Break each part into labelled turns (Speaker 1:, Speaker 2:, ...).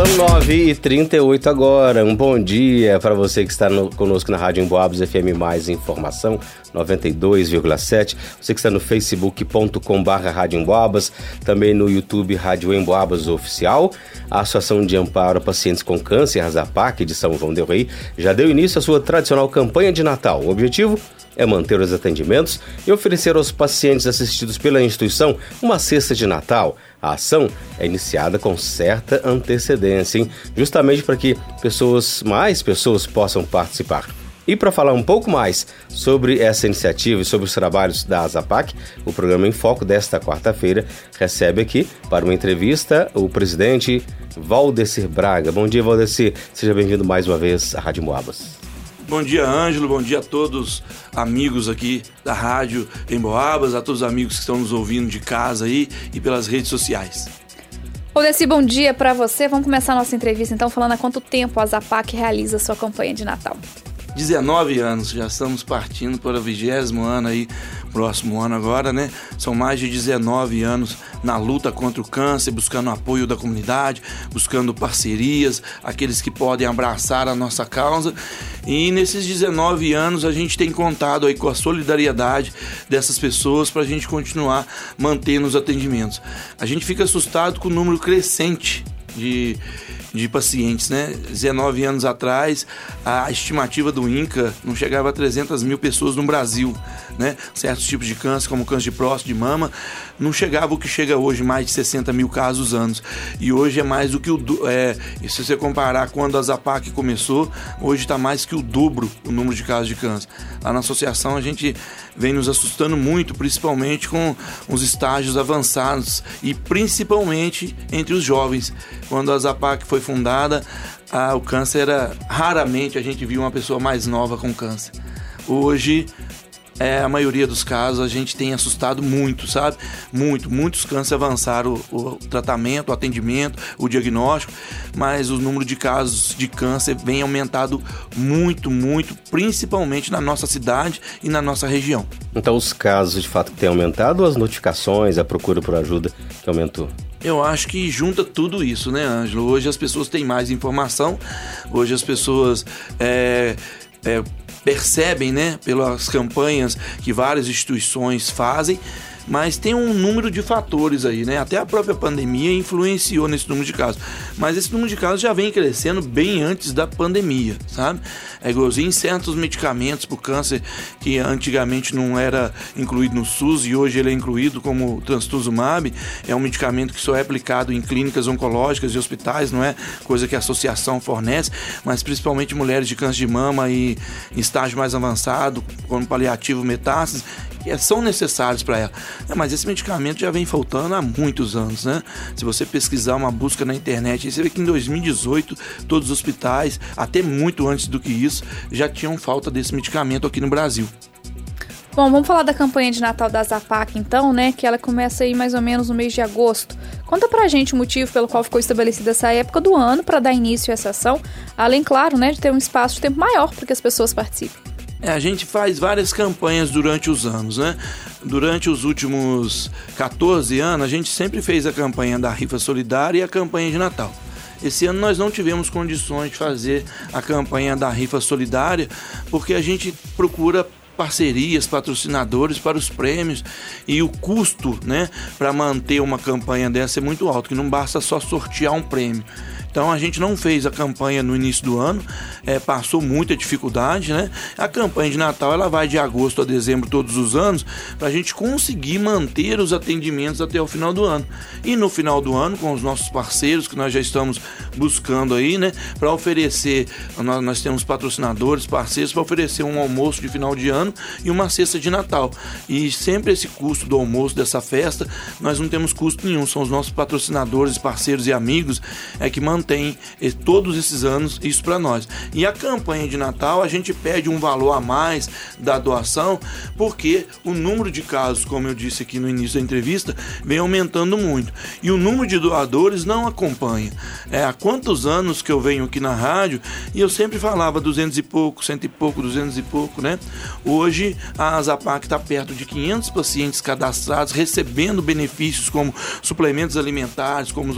Speaker 1: São 9h38 agora. Um bom dia para você que está no, conosco na Rádio Emboabas FM Mais Informação 92,7. Você que está no facebook.com.br Rádio Emboabas, também no YouTube Rádio Emboabas Oficial. A Associação de Amparo a Pacientes com Câncer, ZAPAC de São João del Rei, já deu início à sua tradicional campanha de Natal. O objetivo é manter os atendimentos e oferecer aos pacientes assistidos pela instituição uma cesta de Natal. A ação é iniciada com certa antecedência, hein? justamente para que pessoas, mais pessoas possam participar. E para falar um pouco mais sobre essa iniciativa e sobre os trabalhos da Azapac, o programa em Foco desta quarta-feira recebe aqui para uma entrevista o presidente Valdecir Braga. Bom dia, Valdecir. Seja bem-vindo mais uma vez à Rádio Moabas.
Speaker 2: Bom dia, Ângelo. Bom dia a todos amigos aqui da rádio em Boabas, a todos os amigos que estão nos ouvindo de casa aí e pelas redes sociais.
Speaker 3: Odessi, bom dia para você. Vamos começar a nossa entrevista então falando há quanto tempo a Zapac realiza sua campanha de Natal.
Speaker 2: 19 anos, já estamos partindo para o vigésimo ano aí, próximo ano agora, né? São mais de 19 anos na luta contra o câncer, buscando apoio da comunidade, buscando parcerias, aqueles que podem abraçar a nossa causa. E nesses 19 anos a gente tem contado aí com a solidariedade dessas pessoas para a gente continuar mantendo os atendimentos. A gente fica assustado com o número crescente de de pacientes, né? 19 anos atrás, a estimativa do INCA não chegava a 300 mil pessoas no Brasil, né? Certos tipos de câncer, como câncer de próstata, de mama, não chegava o que chega hoje, mais de 60 mil casos anos. E hoje é mais do que o. É, se você comparar quando a Zapac começou, hoje está mais que o dobro o número de casos de câncer. Lá na associação a gente vem nos assustando muito, principalmente com os estágios avançados e principalmente entre os jovens. Quando a Zapac foi fundada, a, o câncer era raramente a gente viu uma pessoa mais nova com câncer. Hoje é, a maioria dos casos a gente tem assustado muito, sabe? Muito, muitos cânceres avançaram o, o, tratamento, o atendimento, o diagnóstico, mas o número de casos de câncer vem aumentado muito, muito, principalmente na nossa cidade e na nossa região.
Speaker 1: Então os casos de fato têm aumentado ou as notificações, a procura por ajuda que aumentou?
Speaker 2: Eu acho que junta tudo isso, né, Ângelo? Hoje as pessoas têm mais informação, hoje as pessoas é, é, percebem, né, pelas campanhas que várias instituições fazem, mas tem um número de fatores aí, né? Até a própria pandemia influenciou nesse número de casos. Mas esse número de casos já vem crescendo bem antes da pandemia, sabe? É igualzinho certos medicamentos para o câncer que antigamente não era incluído no SUS e hoje ele é incluído como trastuzumab. É um medicamento que só é aplicado em clínicas oncológicas e hospitais, não é coisa que a associação fornece, mas principalmente mulheres de câncer de mama e estágio mais avançado, como paliativo metástase, que são necessários para ela. É, mas esse medicamento já vem faltando há muitos anos, né? Se você pesquisar uma busca na internet, você vê que em 2018 todos os hospitais, até muito antes do que isso, já tinham falta desse medicamento aqui no Brasil.
Speaker 3: Bom, vamos falar da campanha de Natal da Zapac então, né? Que ela começa aí mais ou menos no mês de agosto. Conta pra gente o motivo pelo qual ficou estabelecida essa época do ano para dar início a essa ação, além, claro, né, de ter um espaço de tempo maior para que as pessoas participem.
Speaker 2: É, a gente faz várias campanhas durante os anos, né? Durante os últimos 14 anos, a gente sempre fez a campanha da rifa solidária e a campanha de Natal. Esse ano nós não tivemos condições de fazer a campanha da rifa solidária, porque a gente procura parcerias, patrocinadores para os prêmios e o custo, né, para manter uma campanha dessa é muito alto, que não basta só sortear um prêmio. Então a gente não fez a campanha no início do ano, é, passou muita dificuldade, né? A campanha de Natal ela vai de agosto a dezembro todos os anos para a gente conseguir manter os atendimentos até o final do ano. E no final do ano, com os nossos parceiros que nós já estamos buscando aí, né, para oferecer, nós, nós temos patrocinadores, parceiros para oferecer um almoço de final de ano e uma cesta de Natal. E sempre esse custo do almoço dessa festa, nós não temos custo nenhum, são os nossos patrocinadores, parceiros e amigos é que mandam mantém todos esses anos isso para nós. E a campanha de Natal a gente pede um valor a mais da doação, porque o número de casos, como eu disse aqui no início da entrevista, vem aumentando muito. E o número de doadores não acompanha. É, há quantos anos que eu venho aqui na rádio e eu sempre falava 200 e pouco, cento e pouco, 200 e pouco, né? Hoje a Zapac está perto de 500 pacientes cadastrados recebendo benefícios como suplementos alimentares, como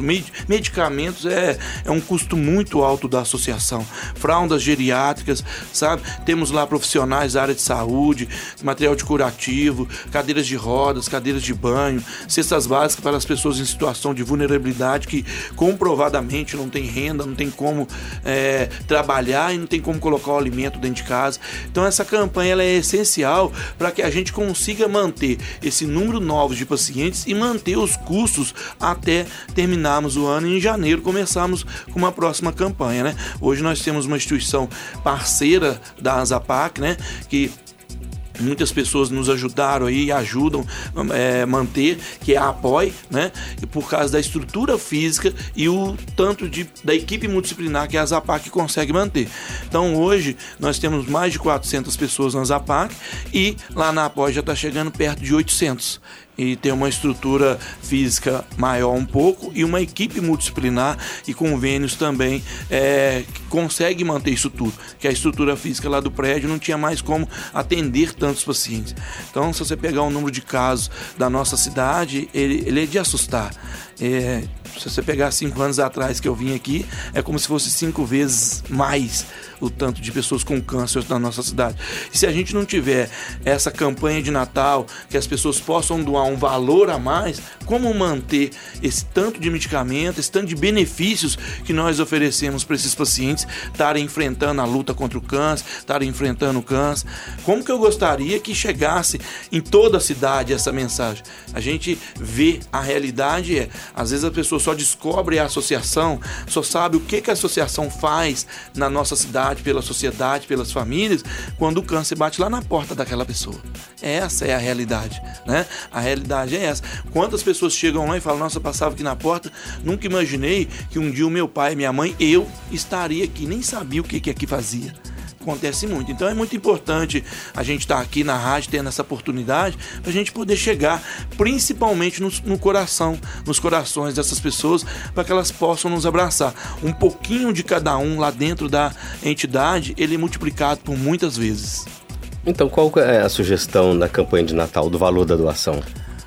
Speaker 2: medicamentos, é é um custo muito alto da associação. Fraldas geriátricas, sabe? Temos lá profissionais da área de saúde, material de curativo, cadeiras de rodas, cadeiras de banho, cestas básicas para as pessoas em situação de vulnerabilidade que comprovadamente não tem renda, não tem como é, trabalhar e não tem como colocar o alimento dentro de casa. Então essa campanha ela é essencial para que a gente consiga manter esse número novo de pacientes e manter os custos até terminarmos o ano e em janeiro começarmos com uma próxima campanha, né? Hoje nós temos uma instituição parceira da Zapac, né, que muitas pessoas nos ajudaram aí e ajudam é, manter, que é a APOI, né? E por causa da estrutura física e o tanto de, da equipe multidisciplinar que a Zapac consegue manter. Então hoje nós temos mais de 400 pessoas na Zapac e lá na APOI já está chegando perto de 800 e ter uma estrutura física maior um pouco e uma equipe multidisciplinar e convênios também é, que consegue manter isso tudo, que a estrutura física lá do prédio não tinha mais como atender tantos pacientes. Então, se você pegar o número de casos da nossa cidade, ele, ele é de assustar. É, se você pegar cinco anos atrás que eu vim aqui, é como se fosse cinco vezes mais o tanto de pessoas com câncer na nossa cidade. E se a gente não tiver essa campanha de Natal, que as pessoas possam doar um valor a mais, como manter esse tanto de medicamento, esse tanto de benefícios que nós oferecemos para esses pacientes estarem enfrentando a luta contra o câncer, estarem enfrentando o câncer? Como que eu gostaria que chegasse em toda a cidade essa mensagem? A gente vê a realidade é, às vezes a pessoa só descobre a associação, só sabe o que, que a associação faz na nossa cidade, pela sociedade, pelas famílias, quando o câncer bate lá na porta daquela pessoa. Essa é a realidade, né? A realidade é essa. Quantas pessoas chegam lá e falam: Nossa, passava aqui na porta, nunca imaginei que um dia o meu pai, minha mãe, eu estaria aqui, nem sabia o que, que aqui fazia acontece muito. Então é muito importante a gente estar tá aqui na rádio tendo essa oportunidade para a gente poder chegar principalmente no, no, coração, nos corações dessas pessoas, para que elas possam nos abraçar. Um pouquinho de cada um lá dentro da entidade, ele é multiplicado por muitas vezes.
Speaker 1: Então, qual é a sugestão da campanha de Natal do valor da doação?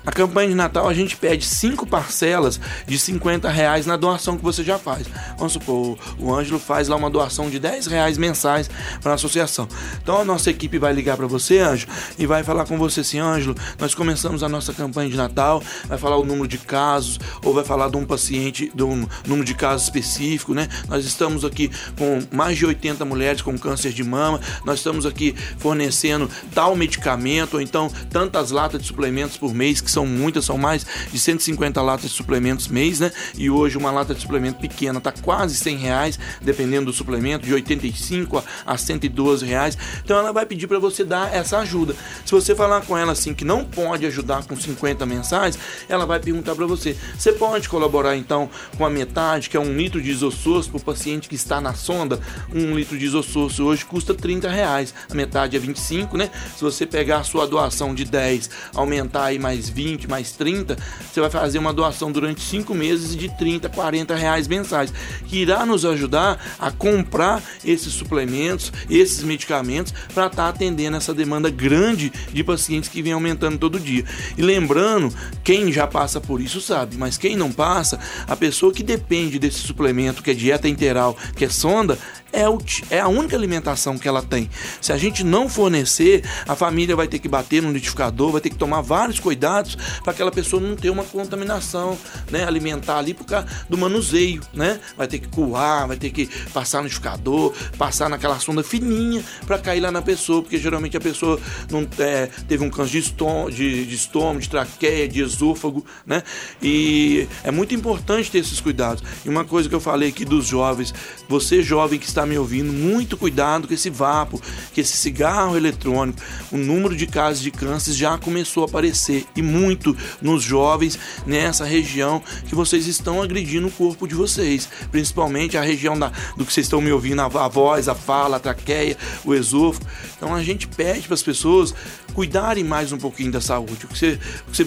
Speaker 2: A campanha de Natal a gente pede cinco parcelas de 50 reais na doação que você já faz. Vamos supor, o Ângelo faz lá uma doação de 10 reais mensais para a associação. Então a nossa equipe vai ligar para você, Ângelo, e vai falar com você assim, Ângelo, nós começamos a nossa campanha de Natal, vai falar o número de casos, ou vai falar de um paciente, de um número de casos específico, né? Nós estamos aqui com mais de 80 mulheres com câncer de mama, nós estamos aqui fornecendo tal medicamento, ou então tantas latas de suplementos por mês que são muitas, são mais de 150 latas de suplementos mês, né? E hoje uma lata de suplemento pequena tá quase 100 reais, dependendo do suplemento, de 85 a 112 reais. Então ela vai pedir para você dar essa ajuda. Se você falar com ela assim que não pode ajudar com 50 mensais, ela vai perguntar para você: você pode colaborar então com a metade, que é um litro de isossórcio para o paciente que está na sonda? Um litro de isossórcio hoje custa 30 reais, a metade é 25, né? Se você pegar a sua doação de 10, aumentar aí mais 20 20, mais 30, você vai fazer uma doação durante 5 meses de 30, 40 reais mensais, que irá nos ajudar a comprar esses suplementos, esses medicamentos, para estar tá atendendo essa demanda grande de pacientes que vem aumentando todo dia. E lembrando, quem já passa por isso sabe, mas quem não passa, a pessoa que depende desse suplemento, que é dieta integral, que é sonda, é, o, é a única alimentação que ela tem. Se a gente não fornecer, a família vai ter que bater no liquidificador, vai ter que tomar vários cuidados para aquela pessoa não ter uma contaminação né, alimentar ali por causa do manuseio, né? Vai ter que coar, vai ter que passar no liquidificador, passar naquela sonda fininha para cair lá na pessoa, porque geralmente a pessoa não é, teve um câncer de estômago, de, de estômago, de traqueia, de esôfago, né? E é muito importante ter esses cuidados. E uma coisa que eu falei aqui dos jovens, você jovem que está me ouvindo, muito cuidado com esse vapo, que esse cigarro eletrônico. O número de casos de câncer já começou a aparecer e muito nos jovens nessa região que vocês estão agredindo o corpo de vocês, principalmente a região da, do que vocês estão me ouvindo, a, a voz, a fala, a traqueia, o esôfago. Então a gente pede para as pessoas cuidarem mais um pouquinho da saúde. O que você,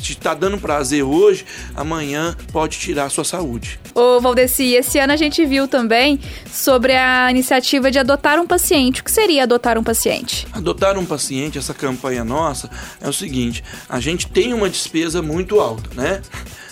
Speaker 2: está dando prazer hoje, amanhã pode tirar a sua saúde.
Speaker 3: Ô Valdeci, esse ano a gente viu também sobre a iniciativa de adotar um paciente. O que seria adotar um paciente?
Speaker 2: Adotar um paciente, essa campanha nossa, é o seguinte: a gente tem uma despesa muito alta, né?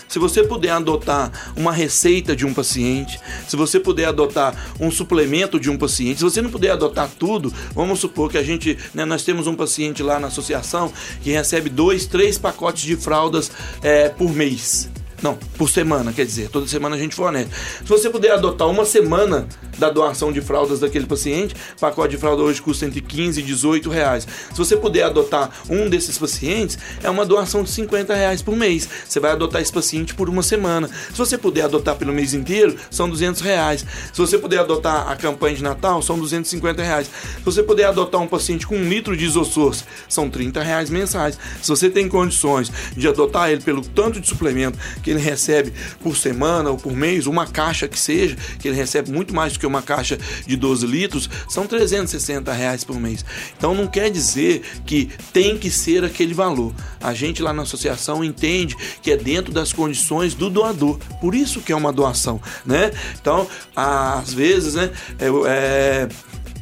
Speaker 2: Se você puder adotar uma receita de um paciente, se você puder adotar um suplemento de um paciente, se você não puder adotar tudo, vamos supor que a gente, né, nós temos um paciente lá na associação que recebe dois, três pacotes de fraldas é, por mês. Não, por semana, quer dizer, toda semana a gente fornece. Se você puder adotar uma semana da doação de fraldas daquele paciente, pacote de fralda hoje custa entre 15 e 18 reais. Se você puder adotar um desses pacientes, é uma doação de 50 reais por mês. Você vai adotar esse paciente por uma semana. Se você puder adotar pelo mês inteiro, são 200 reais. Se você puder adotar a campanha de Natal, são 250 reais. Se você puder adotar um paciente com um litro de isossors, são 30 reais mensais. Se você tem condições de adotar ele pelo tanto de suplemento que ele recebe por semana ou por mês, uma caixa que seja, que ele recebe muito mais do que uma caixa de 12 litros, são 360 reais por mês. Então não quer dizer que tem que ser aquele valor. A gente lá na associação entende que é dentro das condições do doador. Por isso que é uma doação, né? Então, às vezes, né, é, é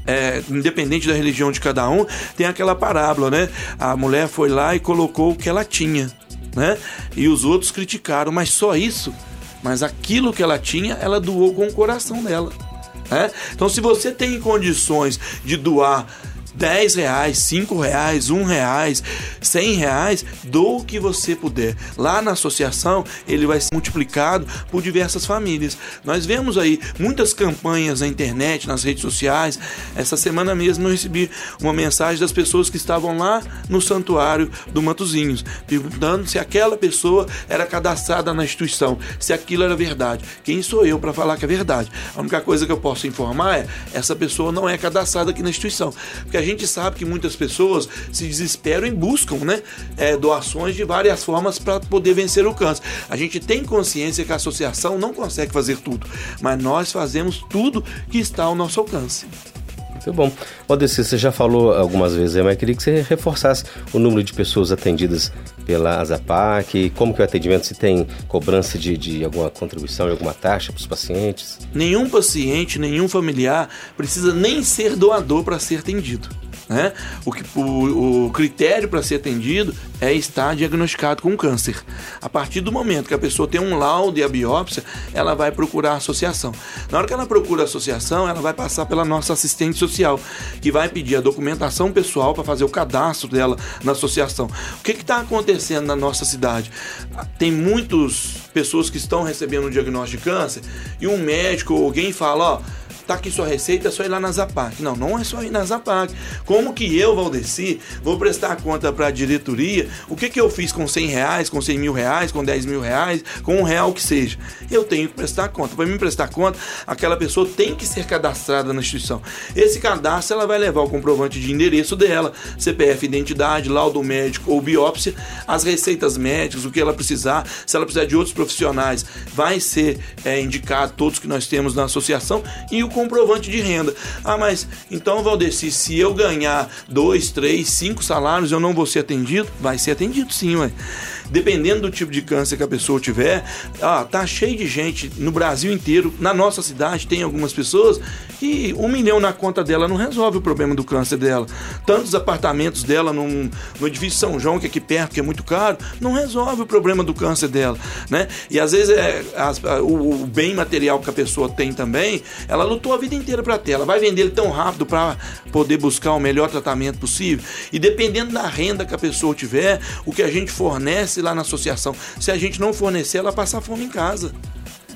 Speaker 2: é, independente da religião de cada um, tem aquela parábola, né? A mulher foi lá e colocou o que ela tinha, né? E os outros criticaram, mas só isso? Mas aquilo que ela tinha, ela doou com o coração dela. Né? Então, se você tem condições de doar 10 reais, 5 reais, 1 reais, 100 reais, do que você puder. Lá na associação, ele vai ser multiplicado por diversas famílias. Nós vemos aí muitas campanhas na internet, nas redes sociais. Essa semana mesmo eu recebi uma mensagem das pessoas que estavam lá no santuário do Matozinhos, perguntando se aquela pessoa era cadastrada na instituição, se aquilo era verdade. Quem sou eu para falar que é verdade? A única coisa que eu posso informar é essa pessoa não é cadastrada aqui na instituição, porque a gente sabe que muitas pessoas se desesperam e buscam né, é, doações de várias formas para poder vencer o câncer. A gente tem consciência que a associação não consegue fazer tudo, mas nós fazemos tudo que está ao nosso alcance.
Speaker 1: Muito bom. Odessi, você já falou algumas vezes, mas queria que você reforçasse o número de pessoas atendidas pela Azapac, como que é o atendimento, se tem cobrança de, de alguma contribuição, de alguma taxa para os pacientes?
Speaker 2: Nenhum paciente, nenhum familiar precisa nem ser doador para ser atendido. Né? O, que, o, o critério para ser atendido é estar diagnosticado com câncer. A partir do momento que a pessoa tem um laudo e a biópsia, ela vai procurar a associação. Na hora que ela procura a associação, ela vai passar pela nossa assistente social, que vai pedir a documentação pessoal para fazer o cadastro dela na associação. O que está acontecendo na nossa cidade? Tem muitas pessoas que estão recebendo um diagnóstico de câncer e um médico ou alguém fala, ó tá aqui sua receita, é só ir lá na Zapac. Não, não é só ir na Zapac. Como que eu, Valdeci, vou prestar conta para a diretoria o que, que eu fiz com 100 reais, com 100 mil reais, com 10 mil reais, com um real que seja? Eu tenho que prestar conta. Para mim prestar conta, aquela pessoa tem que ser cadastrada na instituição. Esse cadastro ela vai levar o comprovante de endereço dela, CPF, identidade, laudo médico ou biópsia, as receitas médicas, o que ela precisar, se ela precisar de outros profissionais, vai ser é, indicado todos que nós temos na associação e o comprovante de renda. Ah, mas então, Valdeci, se eu ganhar dois, três, cinco salários, eu não vou ser atendido? Vai ser atendido sim, ué dependendo do tipo de câncer que a pessoa tiver, ah, tá cheio de gente no Brasil inteiro, na nossa cidade tem algumas pessoas que um milhão na conta dela não resolve o problema do câncer dela. Tantos apartamentos dela num, no edifício São João, que é aqui perto, que é muito caro, não resolve o problema do câncer dela, né? E às vezes é, as, o, o, bem material que a pessoa tem também, ela lutou a vida inteira para ter, ela vai vender ele tão rápido para poder buscar o melhor tratamento possível. E dependendo da renda que a pessoa tiver, o que a gente fornece lá na associação. Se a gente não fornecer, ela passa fome em casa.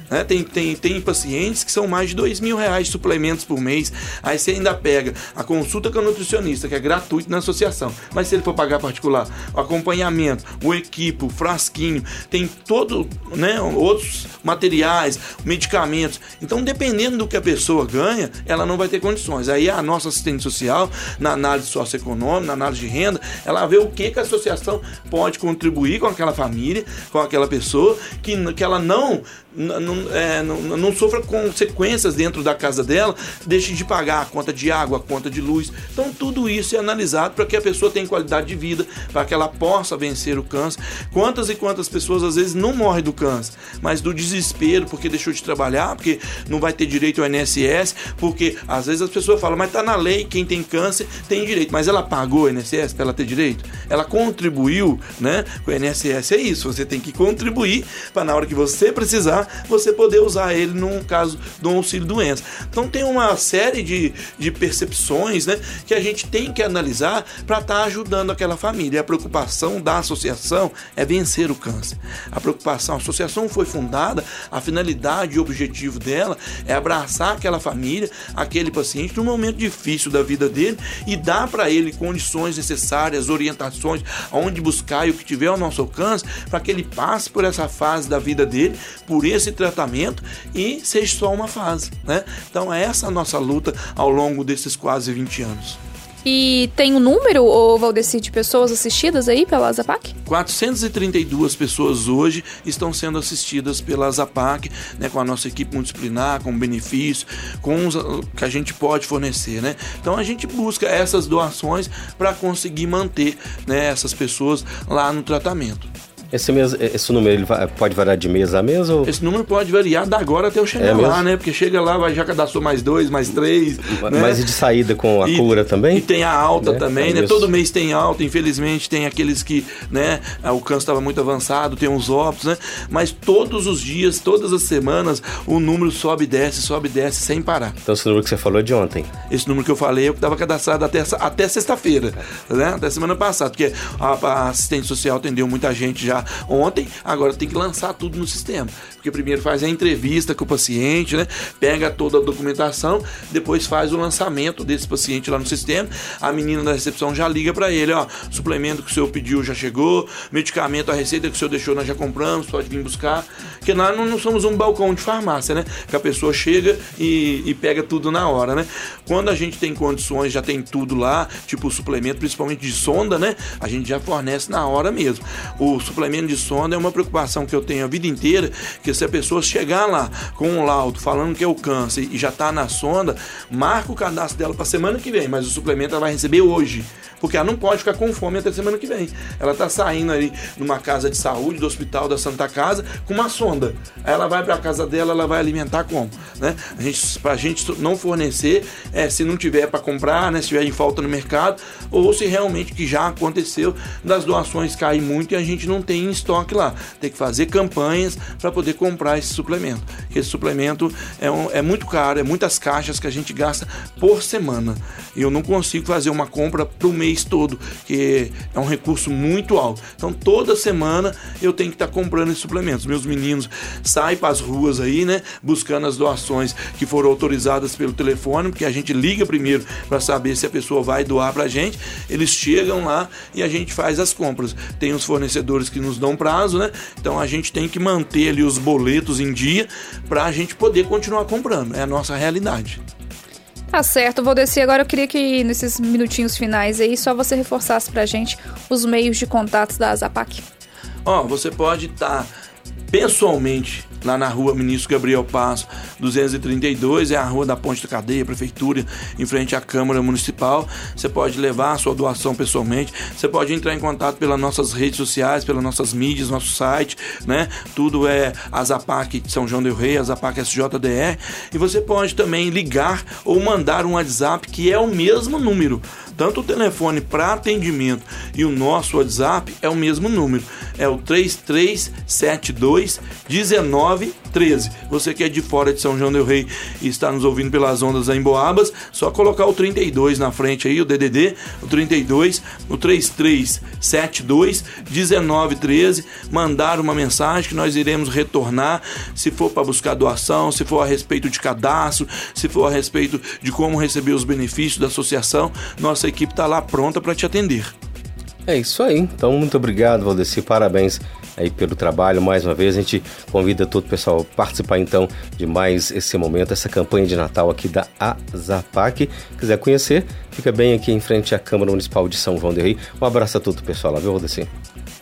Speaker 2: Né? Tem, tem, tem pacientes que são mais de dois mil reais de suplementos por mês. Aí você ainda pega a consulta com o nutricionista, que é gratuito na associação. Mas se ele for pagar particular, o acompanhamento, o equipo, o frasquinho, tem todo, né, outros materiais, medicamentos. Então, dependendo do que a pessoa ganha, ela não vai ter condições. Aí a nossa assistente social, na análise socioeconômica, na análise de renda, ela vê o que, que a associação pode contribuir com aquela família, com aquela pessoa, que, que ela não, não é, não, não, sofra consequências dentro da casa dela, deixe de pagar a conta de água, a conta de luz. Então, tudo isso é analisado para que a pessoa tenha qualidade de vida, para que ela possa vencer o câncer. Quantas e quantas pessoas às vezes não morrem do câncer, mas do desespero, porque deixou de trabalhar, porque não vai ter direito ao INSS, porque às vezes as pessoas falam, mas está na lei, quem tem câncer tem direito. Mas ela pagou o INSS para ela ter direito? Ela contribuiu né, com o INSS. É isso, você tem que contribuir para na hora que você precisar, você poder usar ele no caso do auxílio doença. Então tem uma série de, de percepções né, que a gente tem que analisar para estar tá ajudando aquela família. A preocupação da associação é vencer o câncer. A preocupação, a associação foi fundada, a finalidade e objetivo dela é abraçar aquela família, aquele paciente num momento difícil da vida dele e dar para ele condições necessárias, orientações, aonde buscar e o que tiver ao nosso alcance, para que ele passe por essa fase da vida dele, por esse tratamento e seja só uma fase, né? Então é essa a nossa luta ao longo desses quase 20 anos.
Speaker 3: E tem um número, ou Valdeci, de pessoas assistidas aí pela Zapac?
Speaker 2: 432 pessoas hoje estão sendo assistidas pela Zapac, né, com a nossa equipe multidisciplinar, com benefício, com os que a gente pode fornecer, né? Então a gente busca essas doações para conseguir manter né, essas pessoas lá no tratamento.
Speaker 1: Esse, mês, esse número ele vai, pode variar de mês a mês? Ou...
Speaker 2: Esse número pode variar da agora até eu chegar é lá, né? Porque chega lá, vai, já cadastrou mais dois, mais três.
Speaker 1: Né? Mas e de saída com a e, cura também?
Speaker 2: E tem a alta né? também, é né? Todo mês tem alta, infelizmente tem aqueles que, né? O câncer estava muito avançado, tem uns óbitos, né? Mas todos os dias, todas as semanas, o número sobe e desce, sobe e desce sem parar.
Speaker 1: Então esse número que você falou é de ontem?
Speaker 2: Esse número que eu falei é o que estava cadastrado até, até sexta-feira, né? Até semana passada, porque a, a assistente social atendeu muita gente já ontem, agora tem que lançar tudo no sistema. Porque primeiro faz a entrevista com o paciente, né? Pega toda a documentação, depois faz o lançamento desse paciente lá no sistema. A menina da recepção já liga para ele, ó, suplemento que o senhor pediu já chegou, medicamento, a receita que o senhor deixou nós já compramos, pode vir buscar. Porque nós não, não somos um balcão de farmácia, né? Que a pessoa chega e, e pega tudo na hora, né? Quando a gente tem condições, já tem tudo lá, tipo o suplemento, principalmente de sonda, né? A gente já fornece na hora mesmo. O suplemento de sonda é uma preocupação que eu tenho a vida inteira, que se a pessoa chegar lá com um laudo falando que é o câncer e já está na sonda, marca o cadastro dela para semana que vem, mas o suplemento ela vai receber hoje porque ela não pode ficar com fome até semana que vem. Ela está saindo ali numa casa de saúde do hospital da Santa Casa com uma sonda. Aí ela vai para a casa dela, ela vai alimentar como, né? A gente, para a gente não fornecer, é, se não tiver para comprar, né? Se tiver em falta no mercado, ou se realmente que já aconteceu das doações cair muito e a gente não tem em estoque lá. Tem que fazer campanhas para poder comprar esse suplemento. Esse suplemento é, um, é muito caro, é muitas caixas que a gente gasta por semana. E eu não consigo fazer uma compra para o mês mês todo, que é um recurso muito alto. Então toda semana eu tenho que estar tá comprando esses suplementos. Meus meninos saem para as ruas aí, né, buscando as doações que foram autorizadas pelo telefone, porque a gente liga primeiro para saber se a pessoa vai doar para a gente. Eles chegam lá e a gente faz as compras. Tem os fornecedores que nos dão prazo, né? Então a gente tem que manter ali os boletos em dia para a gente poder continuar comprando. É a nossa realidade.
Speaker 3: Tá certo, vou descer agora. Eu queria que nesses minutinhos finais aí só você reforçasse pra gente os meios de contatos da Zapac.
Speaker 2: Ó, oh, você pode estar tá pessoalmente lá na rua Ministro Gabriel Passo, 232, é a rua da Ponte da Cadeia, Prefeitura, em frente à Câmara Municipal. Você pode levar a sua doação pessoalmente, você pode entrar em contato pelas nossas redes sociais, pelas nossas mídias, nosso site, né? Tudo é a Zapac de São João del Rei, a Zapac SJDR. E você pode também ligar ou mandar um WhatsApp que é o mesmo número. Tanto o telefone para atendimento e o nosso WhatsApp é o mesmo número. É o 3372 1913. Você que é de fora de São João del Rei e está nos ouvindo pelas ondas em Boabas, só colocar o 32 na frente aí, o DDD, o 32, o 3372 1913, mandar uma mensagem que nós iremos retornar, se for para buscar doação, se for a respeito de cadastro, se for a respeito de como receber os benefícios da associação, nossa equipe está lá pronta para te atender.
Speaker 1: É isso aí. Então, muito obrigado, Valdeci. Parabéns aí pelo trabalho. Mais uma vez, a gente convida todo o pessoal a participar então de mais esse momento, essa campanha de Natal aqui da Azapac. Quiser conhecer, fica bem aqui em frente à Câmara Municipal de São João del Rei. Um abraço a todo o pessoal lá, viu?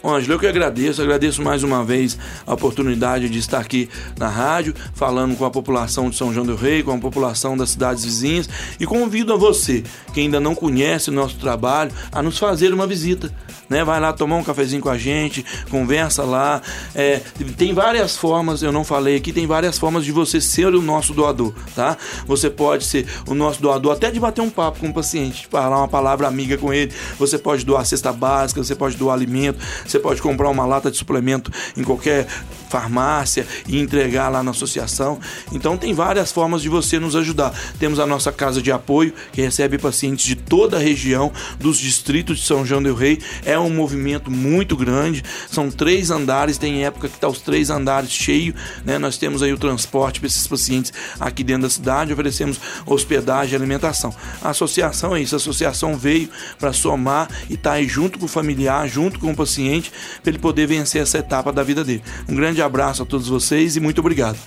Speaker 2: Ângelo, eu que agradeço, agradeço mais uma vez a oportunidade de estar aqui na rádio, falando com a população de São João do Rei, com a população das cidades vizinhas e convido a você, que ainda não conhece o nosso trabalho, a nos fazer uma visita. Né? Vai lá tomar um cafezinho com a gente, conversa lá. É, tem várias formas, eu não falei aqui, tem várias formas de você ser o nosso doador, tá? Você pode ser o nosso doador até de bater um papo com o paciente, falar uma palavra amiga com ele. Você pode doar cesta básica, você pode doar alimento, você pode comprar uma lata de suplemento em qualquer farmácia e entregar lá na associação. Então tem várias formas de você nos ajudar. Temos a nossa casa de apoio que recebe pacientes de toda a região dos distritos de São João del Rei. É um movimento muito grande. São três andares. Tem época que está os três andares cheios. Né? Nós temos aí o transporte para esses pacientes aqui dentro da cidade. Oferecemos hospedagem e alimentação. A associação é isso. A associação veio para somar e estar tá aí junto com o familiar, junto com o paciente, para ele poder vencer essa etapa da vida dele. Um grande abraço a todos vocês e muito obrigado.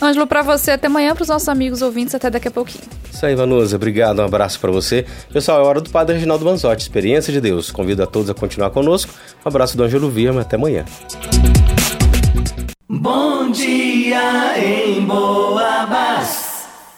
Speaker 3: Ângelo, para você, até amanhã, para os nossos amigos ouvintes, até daqui a pouquinho.
Speaker 1: Isso aí, Vanusa, obrigado, um abraço para você. Pessoal, é hora do Padre Reginaldo Manzotti, Experiência de Deus. Convido a todos a continuar conosco. Um abraço do Ângelo Virma, até amanhã.
Speaker 4: Bom dia em Boabas.